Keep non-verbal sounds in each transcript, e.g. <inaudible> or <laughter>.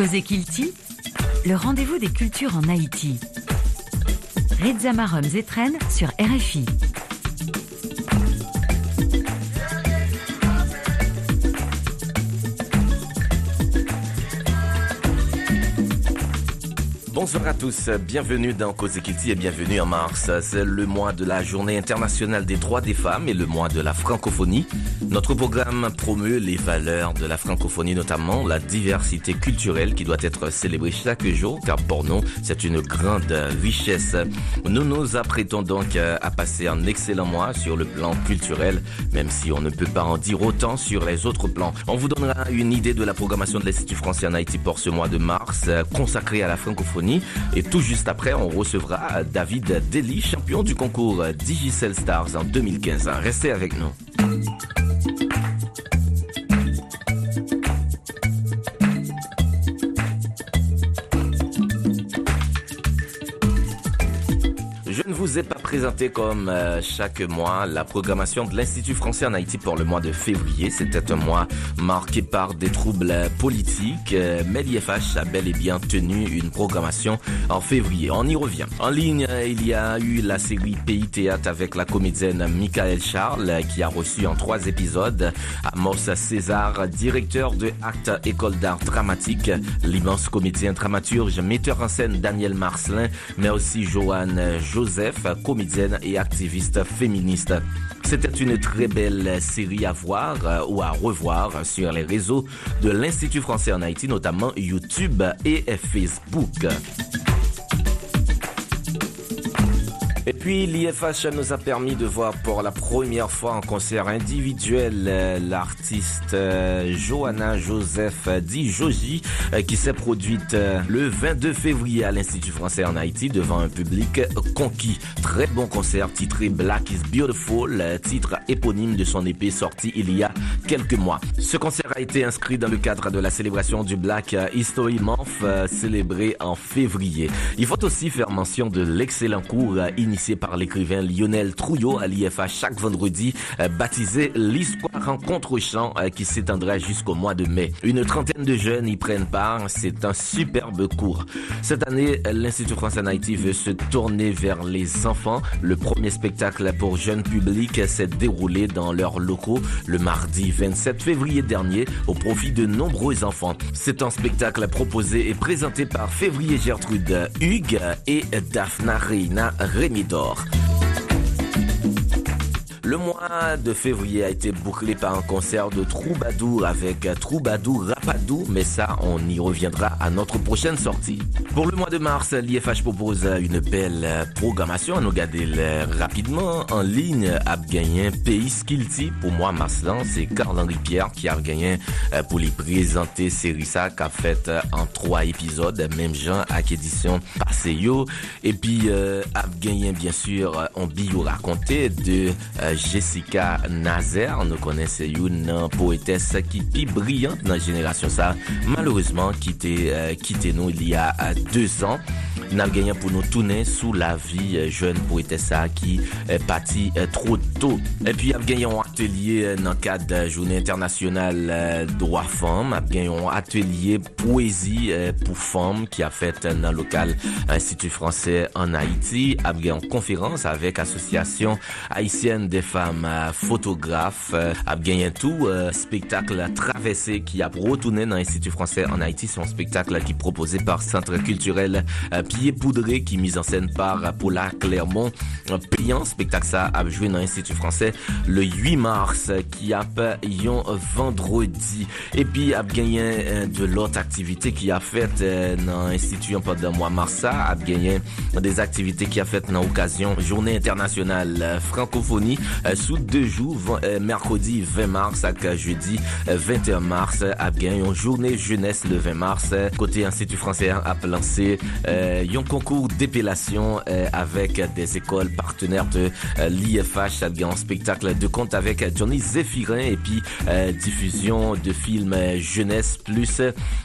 Cosé Kilti, le rendez-vous des cultures en Haïti. Reza Marum Zetren sur RFI. Bonsoir à tous, bienvenue dans Kitty et bienvenue en mars. C'est le mois de la journée internationale des droits des femmes et le mois de la francophonie. Notre programme promeut les valeurs de la francophonie, notamment la diversité culturelle qui doit être célébrée chaque jour, car pour nous, c'est une grande richesse. Nous nous apprêtons donc à passer un excellent mois sur le plan culturel, même si on ne peut pas en dire autant sur les autres plans. On vous donnera une idée de la programmation de l'Institut français en Haïti pour ce mois de mars, consacré à la francophonie et tout juste après, on recevra David Dely, champion du concours Digicel Stars en 2015. Restez avec nous. Présenté comme euh, chaque mois la programmation de l'Institut français en Haïti pour le mois de février. C'était un mois marqué par des troubles politiques, euh, mais l'IFH a bel et bien tenu une programmation en février. On y revient. En ligne, il y a eu la série Pays Théâtre avec la comédienne Michael Charles qui a reçu en trois épisodes Amos César, directeur de Acte École d'art dramatique, l'immense comédien dramaturge, metteur en scène Daniel Marcelin, mais aussi Joanne Joseph, et activiste féministe. C'était une très belle série à voir euh, ou à revoir sur les réseaux de l'Institut français en Haïti, notamment YouTube et Facebook. Et puis l'IFH nous a permis de voir pour la première fois en concert individuel euh, l'artiste euh, Johanna Joseph dit Joji euh, qui s'est produite le 22 février à l'Institut français en Haïti devant un public conquis. Très bon concert titré Black is Beautiful, titre éponyme de son épée sorti il y a quelques mois. Ce concert a été inscrit dans le cadre de la célébration du Black History Month célébré en février. Il faut aussi faire mention de l'excellent cours euh, initié par l'écrivain Lionel Trouillot à l'IFA chaque vendredi, euh, baptisé l'Histoire en contre-champ euh, qui s'étendra jusqu'au mois de mai. Une trentaine de jeunes y prennent part, c'est un superbe cours. Cette année, l'Institut français en Haïti veut se tourner vers les enfants. Le premier spectacle pour jeunes publics s'est déroulé dans leurs locaux le mardi 27 février dernier au profit de nombreux enfants. C'est un spectacle proposé et présenté par Février Gertrude Hugues et Daphna Reina Le mois de février a été bouclé par un concert de Troubadour avec Troubadour Rapadou, mais ça, on y reviendra à notre prochaine sortie. Pour le mois de mars, l'IFH propose une belle programmation. On regarder rapidement en ligne à gagné Pays Skilty. Pour moi, Marslan, c'est Carl-Henri Pierre qui a gagné pour lui présenter Serissa qu'a fait en trois épisodes, même genre à édition passé yo. Et puis, euh, a gagné bien sûr on bio raconté de euh, Jessica Nazer, nous connaissons une poétesse qui est brillante dans la génération ça, malheureusement quitté, euh, quitté nous il y a euh, deux ans. Nous avons gagné pour nous tourner sous la vie euh, jeune poétesse qui est partie euh, trop tôt. Et puis, nous avons gagné un atelier euh, dans le cadre de la journée internationale euh, droit femmes. Nous avons gagné un atelier poésie euh, pour femmes qui a fait euh, dans le local Institut français en Haïti. Nous avons gagné une conférence avec Association haïtienne des femmes euh, photographes. Euh, a gagné tout euh, spectacle traversé qui a retourné dans l'Institut français en Haïti. C'est un spectacle qui est proposé par Centre culturel euh, Pied Poudré qui est mis en scène par euh, Paula Clermont. Un payant spectacle ça a joué dans l'Institut français le 8 mars qui a yon vendredi. Et puis a euh, de l'autre activité qui a fait dans l'Institut pendant mois mars ça a des activités qui a fait dans l'occasion journée internationale francophonie sous deux jours, mercredi 20 mars ak jeudi euh, 21 mars a une journée jeunesse le 20 mars côté Institut français a lancé euh, un concours d'épellation euh, avec des écoles partenaires de euh, l'IFH un spectacle de conte avec euh, Johnny Zéphirin. Et puis euh, diffusion de films jeunesse plus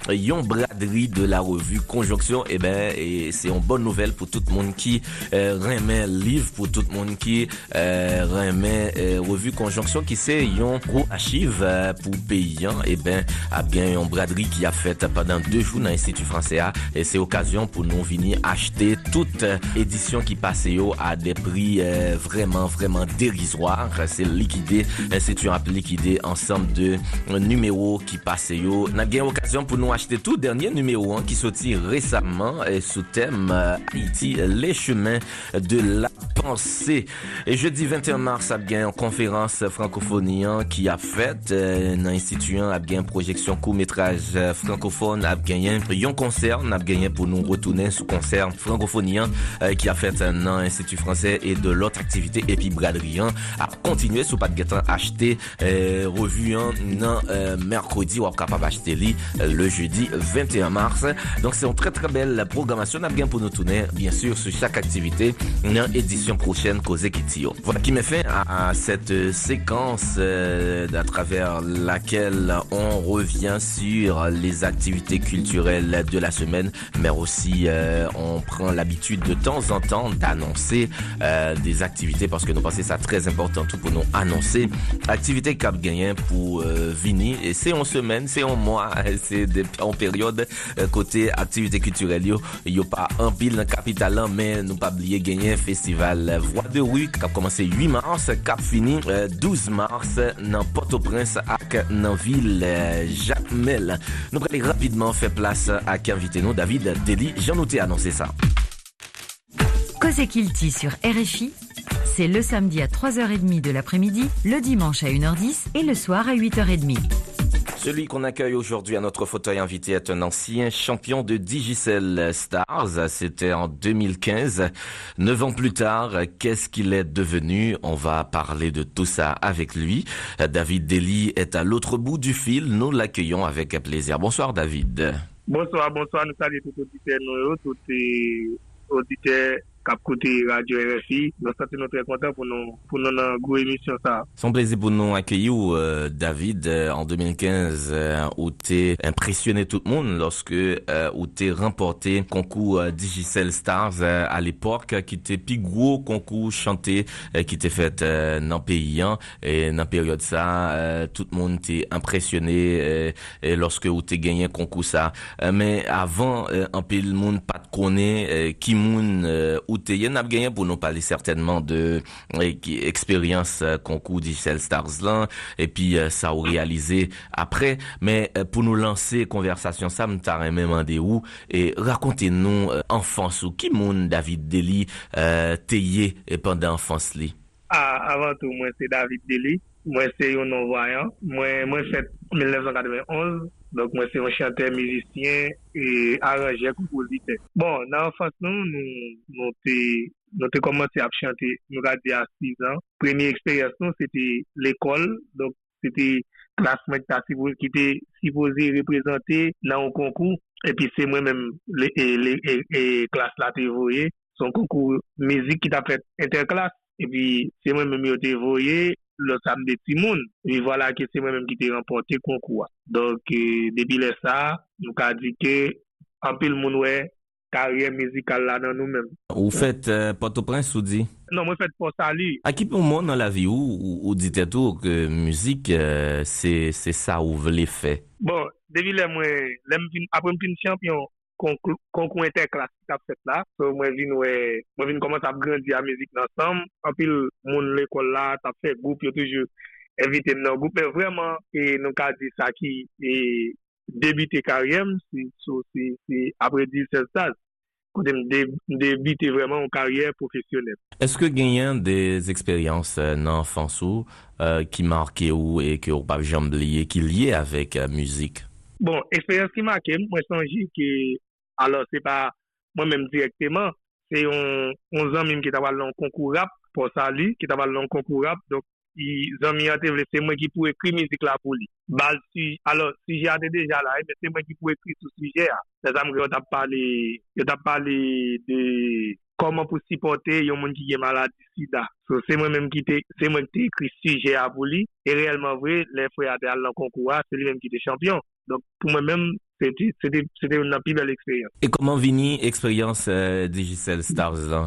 yon braderie de la revue Conjonction. Et ben et c'est une bonne nouvelle pour tout le monde qui remet livre pour tout le monde qui remet revue conjonction qui c'est yon gros archive pour paysan et ben a bien une braderie qui a fait pendant deux jours dans l'Institut français et c'est occasion pour nous venir acheter toute édition qui passe à des prix vraiment vraiment dérisoires. C'est liquidé l'Institut a liquidé ensemble de numéros qui passent yo. N'a bien occasion pour nous acheter tout dernier numéro hein, qui sorti récemment sous thème Haïti les chemins de la pensée. Et jeudi 21 mars a bien une conférence francophonie qui a fait euh, dans l'institut a bien projection court métrage euh, francophone a gagné un concert a gagné pour nous retourner sous concert francophonie euh, qui a fait dans l'institut français et de l'autre activité et puis braderie a continué sous pas de acheter revue non mercredi ou capable d'acheter le jeudi 21 mars. Donc c'est une très très belle programmation a bien pour nous tourner bien sûr sur chaque activité une édition prochaine Cause Kitio. Voilà qui met fin à, cette séquence euh, à travers laquelle on revient sur les activités culturelles de la semaine, mais aussi euh, on prend l'habitude de temps en temps d'annoncer euh, des activités parce que nous pensons ça très important tout pour nous annoncer activités Cap Gagné pour Vini et c'est en semaine, c'est en mois, <laughs> c'est en période côté activités culturelles. Il n'y a pas un pile dans capital mais nous pas oublier gagner festival Voix de rue qui a commencé 8 mars, cap fini 12 mars dans Port-au-Prince ak dans ville euh, Jacques Mel. Nous allons rapidement faire place à qui invité nous David Deli. J'en ai annoncé ça. Cause Kilti sur RFI, c'est le samedi à 3h30 de l'après-midi, le dimanche à 1h10 et le soir à 8h30. Celui qu'on accueille aujourd'hui à notre fauteuil invité est un ancien champion de Digicel Stars. C'était en 2015. Neuf ans plus tard, qu'est-ce qu'il est devenu? On va parler de tout ça avec lui. David Dely est à l'autre bout du fil. Nous l'accueillons avec plaisir. Bonsoir David. Bonsoir, bonsoir. Nous saluons tous les auditeurs, tous auditeurs kap kote Radio RFI. Nous très pour nous, pour nous dans gros émission ça. Son plaisir pour nous accueillir, euh, David, euh, en 2015, euh, où t'es impressionné tout le monde lorsque euh, où t'es remporté concours euh, Digicel Stars à l'époque, qui était plus gros concours chanté qui était fait dans le pays. Hein, et dans la période ça, tout le monde t'est impressionné et lorsque où t'es gagné concours ça. mais avant, un peu le monde pas de connaît qui monde y en a gagné pour nous parler certainement de expérience euh, concours Digital Stars là et puis euh, ça a réalisé après. Mais euh, pour nous lancer conversation ça me t'a où et racontez-nous enfance ou qui monde David Deli euh, et pendant enfance li? Ah, avant tout moi c'est David Deli. Moi c'est un non-voyant. Moi moi c'est 1991 Donk mwen se yon chanteur, mizisyen, e aranjè kompozite. Bon, nan anfant nou, nou, nou te, nou te komanse ap chante, nou gade a 6 an. Premi eksperyasyon, se te l'ekol, donk se te klasmen ta ki te sipoze reprezentè nan an konkou. E pi se mwen men, e klas la te voye, son konkou mizik ki ta pret interklas. E pi se mwen men yo te voye, le sam de ti moun. E wala ke se mwen menm ki te rempote konkou. Donk e, debi le sa, nou ka di ke anpil moun wè karye mizikal la nan nou menm. Ou fèt euh, Port-au-Prince ou di? Non, mwen fèt Port-Sali. A ki pou moun nan la vi ou, ou, ou dit etou ke mizik euh, se sa ou vle fè? Bon, debi le mwen, apre mwen pin champyon, konkou interklasik ap set la. So mwen vin wè, mwen vin koman tap grandi a mizik nan sam. Anpil moun l'ekol la, tap fè goup, yo toujou evite m nan goup. Men vreman, e nou ka di sa ki e debite karyem, si, so, si, si apre 16 staz. kote m debite vreman ou karyer profesyonel. Eske genyen des eksperyans euh, nan fansou euh, ki marke ou e ki ou pa jambliye ki liye avek euh, muzik? Bon, eksperyans ki makem, mwen sanji ki, alo se pa mwen menm direkteman, se yon, yon zanmim ki tabal nan konkou rap, pou sa li, ki tabal nan konkou rap, dok c'est moi qui pourrais écrire musique là pour lui. Alors, si j'ai déjà là, eh c'est moi qui pourrais écrire ce sujet. Les amis, on t'a parlé, de comment supporter un monde qui est malade c'est qui c'est moi qui t'ai écrit sujet à lui. Et réellement les frères à le concours, c'est lui-même qui était champion. Donc, pour moi-même, c'était une belle expérience. Et comment vini expérience euh, Digicel Stars? Euh,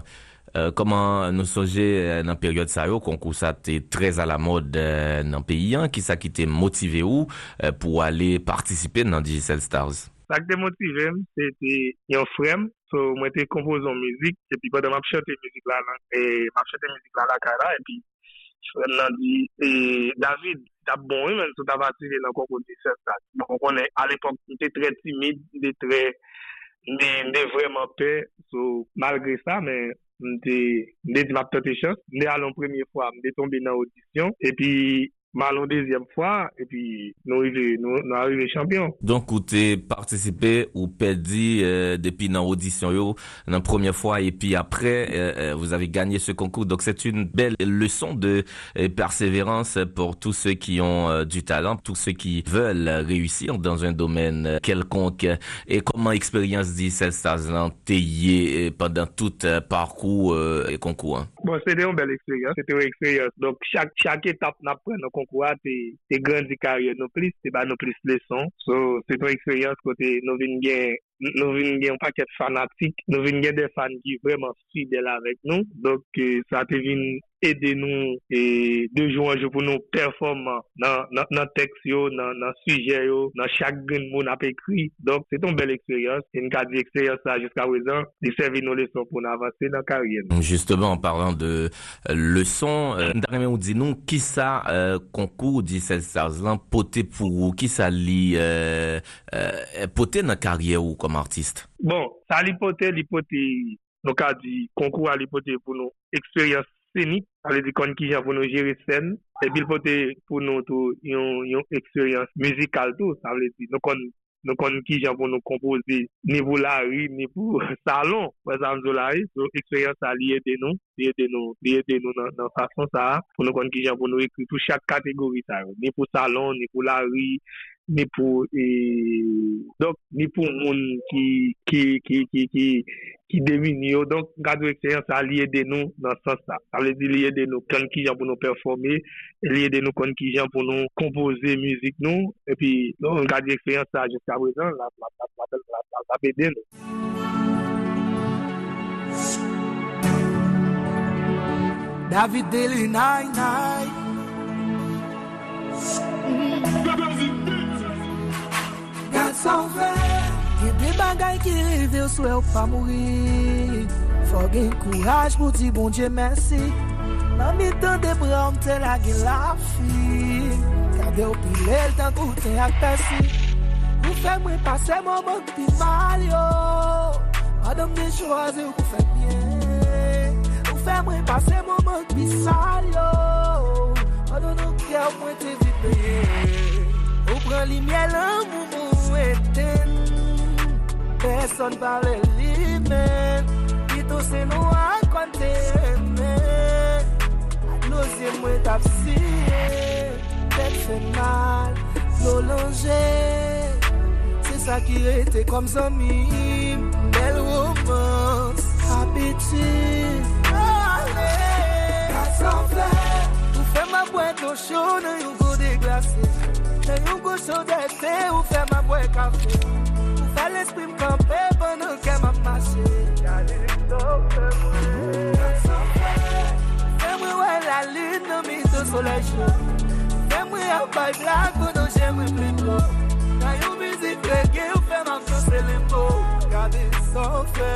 Euh, Koman nou soje nan euh, peryode sa yo konkou sa te trez a la mod nan peyi an ki sa ki te motive ou pou ale partisipe nan Digicel Stars? Sa ki te motive m, se te yon frem so mwen te kompozon mizik epi kwa de m ap chante mizik la nan e m ap chante mizik la la kara epi frem nan di e David tap bon men sou tap ative nan konkou Digicel Stars. Bon konen al epok te tre timide te tre ne vreman pe so malgre sa men malgré ça mais Mde di map tote chos, mde alon premye fwa, mde tombe nan audisyon, epi Malon deuxième fois, et puis nous arrivons, nous, arrivons champion. Donc, vous avez participé ou perdu euh, depuis l'audition, la première fois, et puis après, euh, euh, vous avez gagné ce concours. Donc, c'est une belle leçon de euh, persévérance pour tous ceux qui ont du talent, tous ceux qui veulent réussir dans un domaine quelconque. Et comment expérience dit cette stage pendant tout parcours et concours? Hein? Bon, c'était une belle expérience. C'était une expérience. Donc, chaque, chaque étape, n'a pris konkoua te, te grandi karyo nou plis, te ba nou plis leson. So, se ton eksperyans kote nou vin gen nous venons un paquet de fanatiques, nous venons des fans qui vraiment fidèles avec nous. Donc, euh, ça te vient aider nous et de jouer un jeu pour nous performer dans dans texte dans dans sujet dans chaque grain monde a écrit. Donc c'est une belle expérience une grande expérience là jusqu'à présent de servir nos leçons pour nous avancer dans la carrière. Justement en parlant de euh, leçons euh, on dit nous qui ça euh, concours 17 stars poté pour qui ça lit euh, euh, poté dans carrière ou comme artiste? Bon ça l'hypothèse l'hypothèse donc a dit concours à l'hypothèse pour nous expérience scénique, ale di kon ki jan pou nou jere sen, e bil pote pou nou tou yon eksperyans mizikal tou, sa vle di, nou kon nou kon ki jan pou nou kompoze ni pou la ri, ni pou <laughs> salon, zan zo la so eksperyans sa liye de nou, liye de nou, liye de nou nan fason sa, pou nou kon ki jan pou nou ekri tou chak kategori sa, ni pou salon, ni pou la ri, ni pou, ni pou moun ki, ki, ki, ki, ki, qui domine. Donc, garde expérience à lier de nous dans ce sens-là. Ça veut dire lier de nous quand qui pour nous performer, lier de nous quand qui pour nous composer musique nous, et puis, nous, garde l'expérience jusqu'à présent, la, la, la, la, la, la, David Nine Nine. ka sanve Ki de bagay ki rive ou swe ou pa mouri Fò gen kouraj pou di bon dje mersi Nan mi tan de bra ou mte la gen la fi Kade ou pile l tan koute ak pesi Ou fè mwen pase mwen mok pi mal yo. Adam de chwaze ou kou fè mwen Ou fè mwen pase mwen mok pi sal yo. Adam nou kè ou mwen te vipe Ou pran li mye lan mou mou eten Person pale li men Pito se nou an konte men Nou se mwen tap siye Pek fe mal Lo longe Se sa ki rete kom zomim Bel romans Habiti Ale Kasan fle Ou fe ma bwen to chou Nan yon go de Te yon gousou de te ou fe ma bwe kafe. Ou fe l'esprim kampe banan ke ma pase Kade do fe mwen. San fe Fe mwen wè la lin nan mi do solej yo. Fe mwen yon bay blak ou nan jen mwen plito Te yon mizi krege ou fe ma fose limbo. Kade san fe.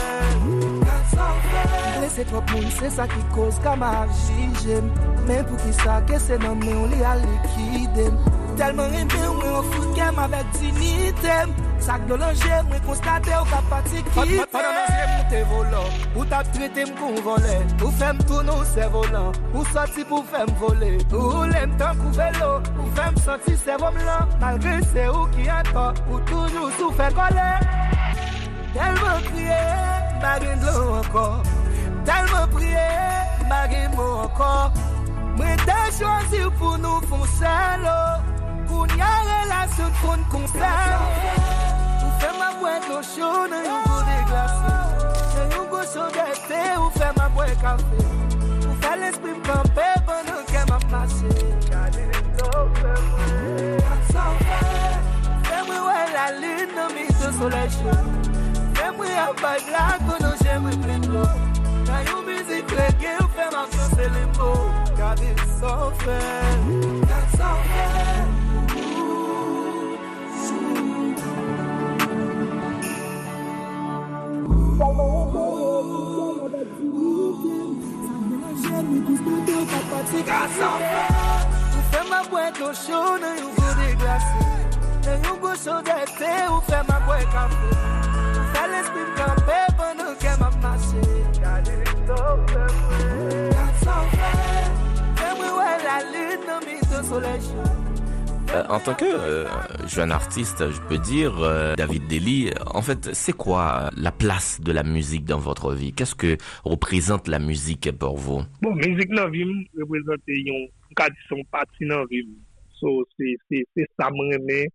Lese trop moun, se sa ki koz ka ma avji jem Men pou ki sa ke se nan men ou li al likidem Telman reme ou mwen ou kem avèk dinitem Sak do lanje mwen konstate ou kapati kitem Padanase mwen te volan, ou tap trite m kon vole Ou fem tourne ou se volan, ou soti pou fem vole Ou lem tan kou velo, ou fem soti se vom lan Malgre se ou ki anto, ou toujou sou fe kole Telman kriye, bagen glou ankon Telman priye, bagen mou ankon Mwen te chwazi pou nou fon selo Koun ya relasyon kon konsen Fè ma bwe to chou nan yon go de glase Nan yon go chou de te ou fè ma bwe kafe Ou fè l'esprit m'kampe pendant ke m'a plase Gade l'ito fè mwen Fè mwen wè la lune nan mi to soleil chou Fè mwen apay blak pendant jè mwen plen l'eau Nan yon mizik lege ou fe ma chante li mou Gade san fe Gade san fe Gade san fe Ou fe ma bwen do chou nan yon go de glase Nan yon go chou de te ou fe ma bwen kafe Ou fe l'esprit m'kampe pendant ke ma mache Gade san fe Gade san fe Fè mwen wè la lune nan mi de soleil chou Euh, en tant que euh, jeune artiste, je peux dire, euh, David Dely, en fait, c'est quoi la place de la musique dans votre vie? Qu'est-ce que représente la musique pour vous? Bon, mizik nan vi m reprezente yon kadi son pati nan vi m. So, se se- se sa m reme,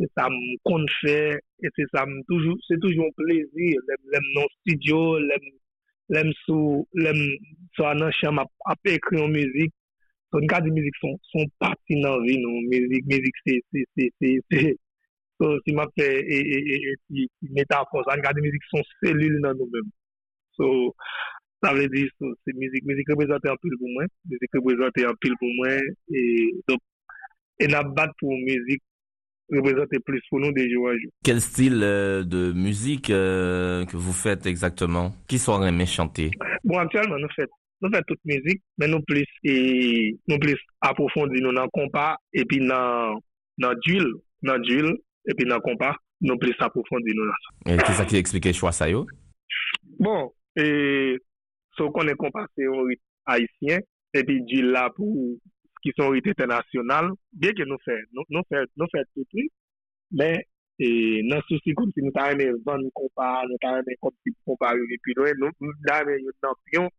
se sa m kon fè, e se sa m toujou, se toujou m plezi, lem, lem nan studio, lem, lem sou, lem sou anan chanm ap, ap ekri yon mizik. So, n kadi mizik son, son pati nan vi nou, mizik, mizik se, se, se, se, se, so, si m ap fè, e, e, e, e, ti metafon, sa, n kadi mizik son selul nan nou mèm. So, sa vle di, so, se mizik, mizik reprezente an pil pou mwen, mizik reprezente an pil pou mwen, e, donc, e nan bat pou mizik reprezente plus pou nou de jou an jou. Quel style euh, de musique euh, que vous faites exactement? Qui sont aimé chanter Bon, aktuelman nou fet, nou fè tout mizik, men nou plis, e, nou plis aprofondi nou nan kompa, epi nan, nan djil, nan djil, epi nan kompa, nou plis aprofondi nou nan sa. E, ki sa ki eksplike chwa sa yo? Bon, e, so konen kompa se yon rit haisyen, epi djil la pou ki son rit etenasyonal, biye ke nou fè, nou, nou fè, nou fè tout rit, men e, nan souci koum si nou ta reme van kompa, nou ta reme kompa yon epi nou, nou ta reme yon nan piyon,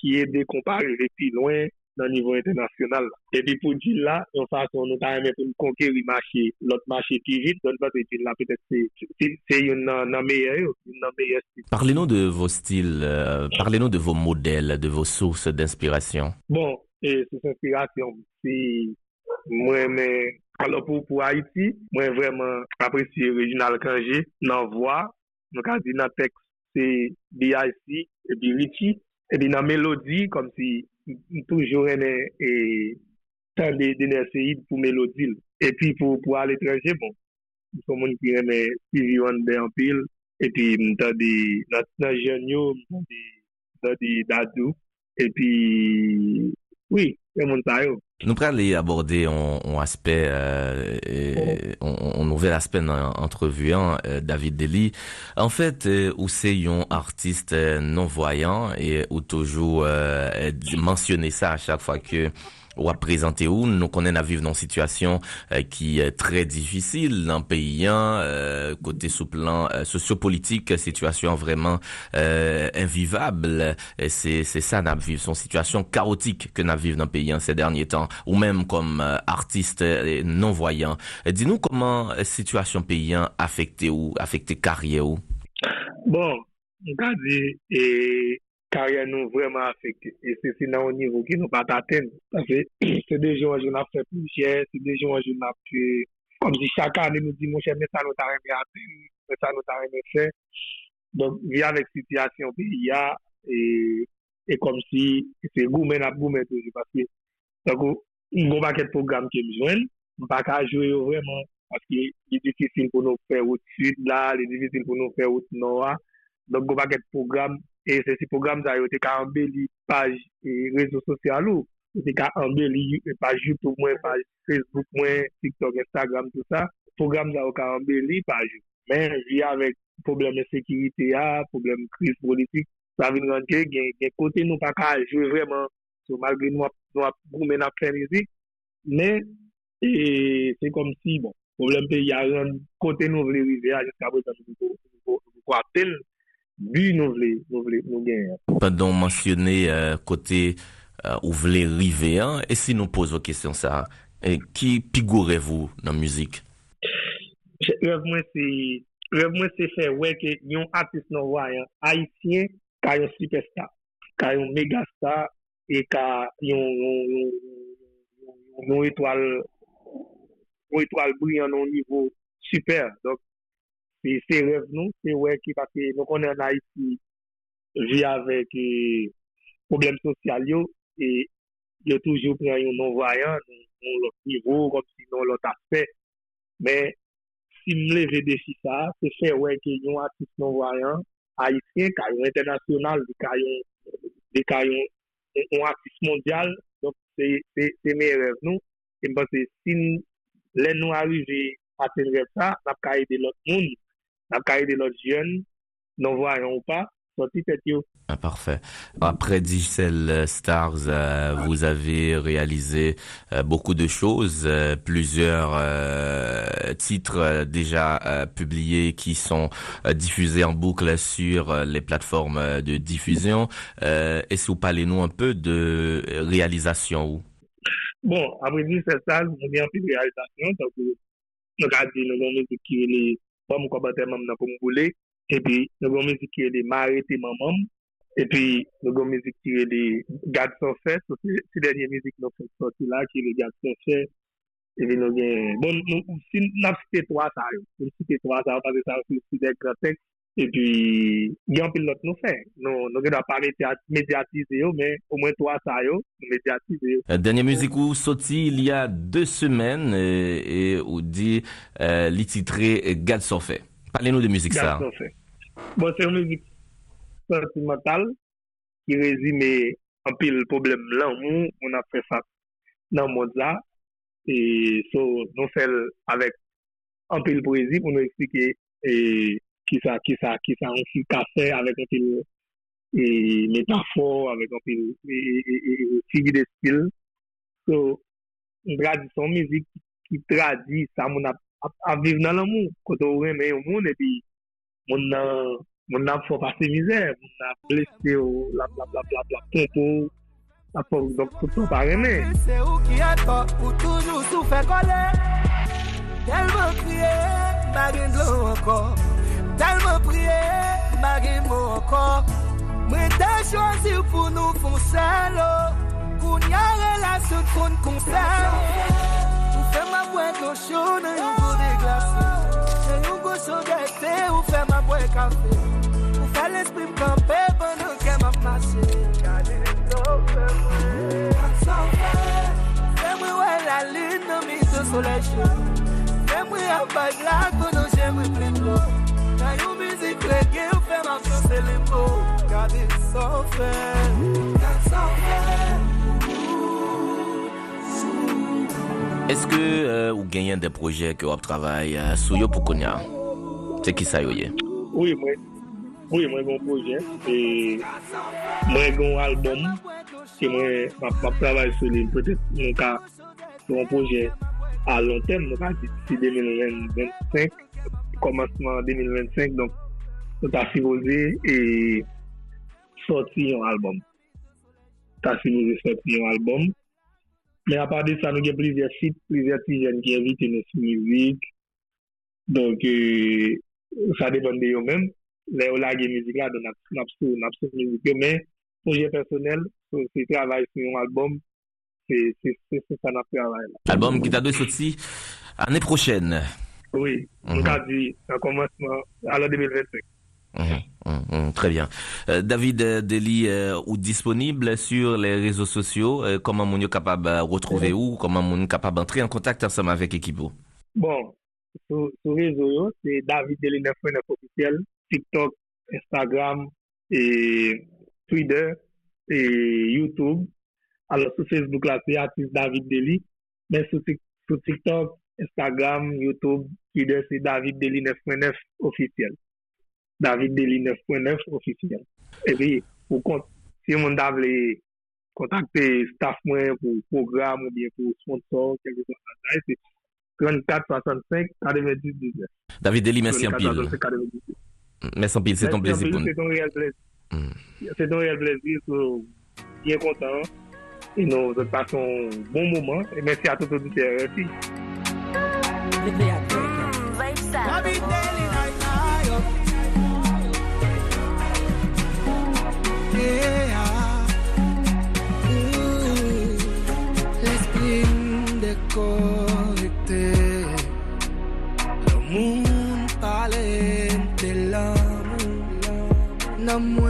ki ede kompa arrive pi loin nan nivou internasyonal. E pi pou djil la, yon fason nou ta reme pou nou konkeri mache, lot mache pi vit, don pas djil la, peut-être se, yon nan, meye yo, yon nan meye stil. Parlez-nous de vos styles, euh, parlez-nous de vos modèles, de vos sources d'inspiration. Bon, e se s'inspirasyon, si mwen men, alo pou pou Haiti, mwen vreman apresye Reginald Kanje nan vwa, nou ka di nan tekst, se B.I.C. e bi epi nan melodi, kom si toujou rene e tan de denerseid pou melodil. Epi pou, pou al etranje, bon, son moun ki rene suivi wan de anpil, epi mta de nan jenyo, mta de dadou, epi, oui, e moun sa yo. Nous pourrions aller aborder un, un aspect, euh, et- un, un nouvel aspect dans l'entrevue, hein, euh, David Dely. En fait, euh, où c'est un artiste euh, non-voyant et où toujours euh, dit- mentionner ça à que ou nous connaissons à vivre dans une situation euh, qui est très difficile dans le pays hein, euh, côté sous plan euh, sociopolitique situation vraiment invivable. C'est ça n'a vivre. Son situation chaotique que n'a vivre dans le pays hein, ces derniers temps. Ou même comme artiste euh, non voyant dis-nous comment euh, situation paysan affecté ou affecté carrière ou? Bon, karyen nou vreman afekte. E se si nan ou nivou ki nou pat aten. Pase Se de joun anjou nan fè pou chè, se de joun anjou nan fè. Kom si chaka ane nou di moun chè, mè sa nou ta reme aten, mè sa nou ta reme fè. Don, vi avèk sityasyon pi ya, e e kom si se goumen ap goumen toujou. Paske, tako, mou baket program ke mjwen, baka jwe yo vreman. Paske, li difisil pou nou fè wout tsid la, li difisil pou nou fè ou tnoa. Don, mou baket program, E se si program zay yo te ka anbe li paj e rezo sosyal ou, yo te ka anbe li paj YouTube mwen, paj Facebook mwen, TikTok, Instagram, tout sa. Program zay yo ka anbe li paj. Men, vi avèk probleme sekirite ya, probleme kriz politik, sa vin rante gen, gen kote nou pa ka aljou vreman. So, malgre nou ap, nou ap goumen ap fè mizik, men, e, se kom si, bon, probleme pe yaran kote nou vle rive a, jiska pou sa nou pou apel, pou kwa tel, bu nou vle, nou vle, nou gen. pendant mentionné euh, côté euh, voulez river hein, et si nous posons question ça et qui pigourez-vous dans la musique? Rev mwen se, rev mwen se fè wè ke yon artist nan wayan, Haitien, ka yon superstar, ka yon megastar, e ka yon, yon, yon, yon, yon etwal, yon etwal brillant nan nivou super. Donk, se, se rev nou, se wè ki pake nou konen na iti vi avèk e, problem sosyal yo, e yo toujou pren yon non-voyan, yon lot nivou, kom si yon lot aspe, men si mle ve defi sa, se fè wè ki yon atis non-voyan, a iti, ka yon internasyonal, de ka yon atis mondyal, se mè rev nou, se mwen se sin lè nou arive aten rev sa, nap ka ede lot moun, nap ka yede lot jyon, non-voyan ou pa, Ah, parfait. Après Digital Stars, euh, vous avez réalisé euh, beaucoup de choses, euh, plusieurs titres déjà publiés qui sont diffusés en boucle sur les plateformes de diffusion. Est-ce que vous parlez-nous un peu de réalisation Bon, après Digital Stars, on a un peu de réalisation, donc nous avons dit nous avons qui Bon mwen kwa bante mam nan pou mwen boule. E pi nou gwen mizik ki rele Marete Mamam. E pi nou gwen mizik ki rele Gad Sanfes. So, se denye mizik nou fèk soti la ki rele Gad Sanfes. E pi nou gen, bon nou si nap site 3 sa yo. Nou site 3 sa yo pase sa yo si dek gratek. Epi gen pilot nou fè, nou gen a pare mediatize yo, men ou mwen 3 sa yo, mediatize yo. Denye mizik ou soti il y a 2 semen, ou di li titre Gad Sonfet. Pale nou de mizik sa. Gad Sonfet. Bon, se yon mouzik sentimental ki rezime anpil problem lan moun, moun ap fè sa nan moun za. E so, nou fèl avèk anpil poezi pou nou eksplike ki sa, ki sa, ki sa, ki sa kase avèk anpil metafor, avèk anpil figi de stil. So, mbradi son mizik ki tradi sa moun ap viv nan lan moun, koto ou reme yon moun, epi moun nan, moun nan fò pase mizè, moun nan blese ou la bla bla bla bla pompou, la fòk dok touton pa reme. Se ou ki ato, ou toujou sou fè kole, telman kriye, bagin glou anko, Talman priye, mage mou ankon Mwen te chwazi pou nou fon salo Koun yare la sot kon konsan Ou fe ma bwen koshon nan yon go de glase Nan yon go sogete ou fe ma bwen kafe Ou fe l'esprim kampe banan ke ma pase Kade le tope mwen Kaksan fe Fe mwen wè la lin nan mi se solej Fe mwen apay la kono jemwe plim lo Fè yon mizik lege ou fè nan fè se le mò Gade san fè Gade san fè Eske ou genyen de proje ke wap travay euh, euh sou yo pou konya? Se ki sa yo ye? Oui mwen, oui mwen gon proje E Mwen gon album Ki mwen wap travay sou li Petè mwen ka Mwen proje a long tem Mwen ka di 2025 Komansman 2025. Donc, mwen ta firoze e sorti yon album. Ta firoze sorti yon album. Men apade sa nou gen plizye sit, plizye ti jen ki evite nou sou mizik. Donk, sa depande yo men. Le ou la gen mizik la, don ap sou mizik yo. Men, proje personel, se travay sou yon album, se sa nap travay la. Album ki ta do soti ane prochen. Oui, nou ka di, an komansman, alo 2025. Très bien. Euh, David euh, Deli, euh, ou disponible sur les réseaux sociaux, euh, comment mon capable de retrouver où, comment mon capable d'entrer en contact ensemble avec Equipo? Bon, sur, sur les réseaux, c'est David Deli 99 officiel, TikTok, Instagram, et Twitter, et YouTube. Alors, sur Facebook, là, c'est artiste David Deli. Mais sur, sur TikTok, Instagram, YouTube, Twitter, c'est David Deli 99 officiel. David Deli 9.9 ofisyen. E pi, pou kont, si dav le kontakte staff mwen pou program ou bien pou sponsor, 34-65, 42-19. David Deli, mersi an pil. Mersi an pil, se ton plezi pou nou. Se ton real plezi. Se ton real plezi, sou bien kontan. E nou, se pason bon mouman. E mersi a tout audite. Mersi. David Deli, L'esprit déconnecté Le monde parle de l'amour Non moins de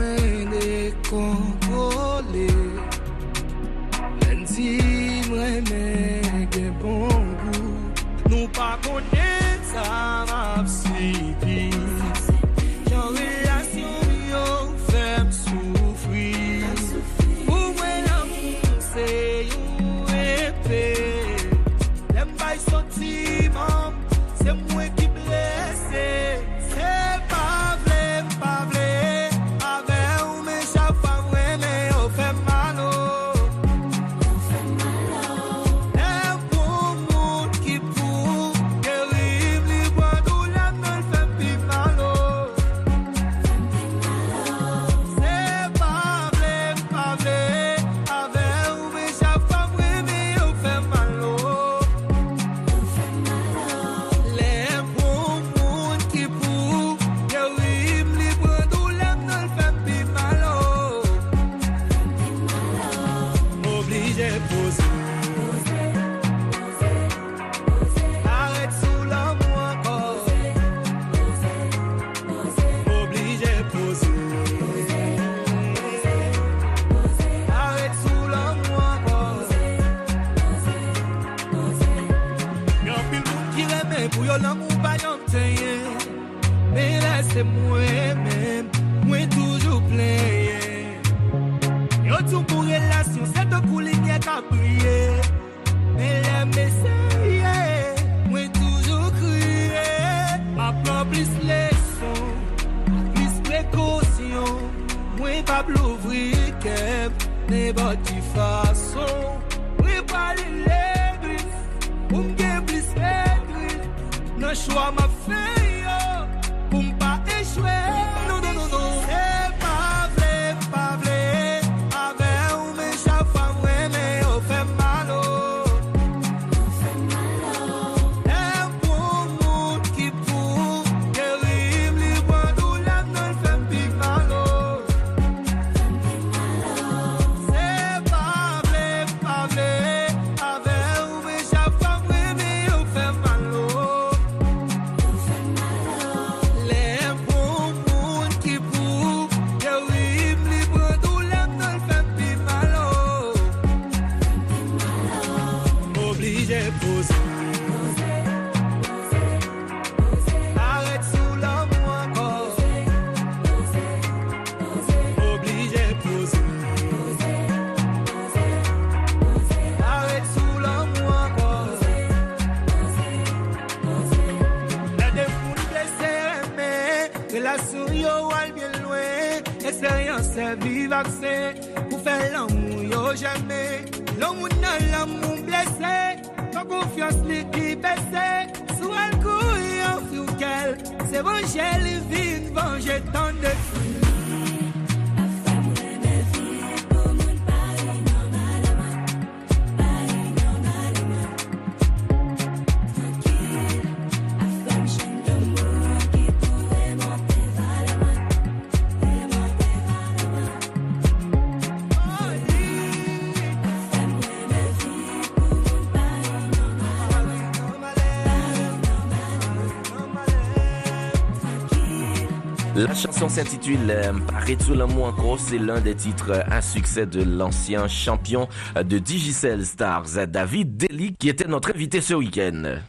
La chanson s'intitule euh, Paraît-tu l'amour encore C'est l'un des titres euh, à succès de l'ancien champion euh, de Digicel Stars, euh, David Dely, qui était notre invité ce week-end.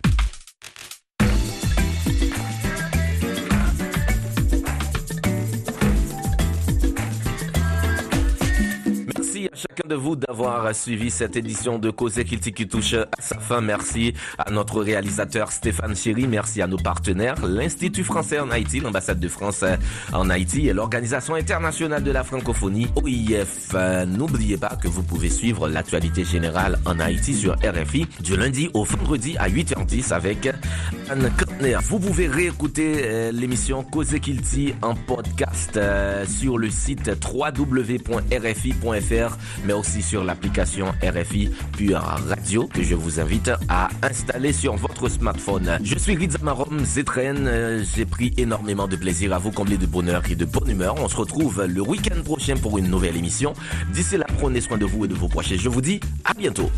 Vous d'avoir suivi cette édition de Cause qui touche à sa fin. Merci à notre réalisateur Stéphane Chéry. Merci à nos partenaires, l'Institut français en Haïti, l'ambassade de France en Haïti et l'Organisation internationale de la francophonie, OIF. N'oubliez pas que vous pouvez suivre l'actualité générale en Haïti sur RFI du lundi au vendredi à 8h10 avec Anne. Vous pouvez réécouter euh, l'émission Cause Kilti en podcast euh, sur le site www.rfi.fr mais aussi sur l'application RFI Pure Radio que je vous invite à installer sur votre smartphone. Je suis Rizamarom Zetren. Euh, J'ai pris énormément de plaisir à vous combler de bonheur et de bonne humeur. On se retrouve le week-end prochain pour une nouvelle émission. D'ici là, prenez soin de vous et de vos proches. Je vous dis à bientôt.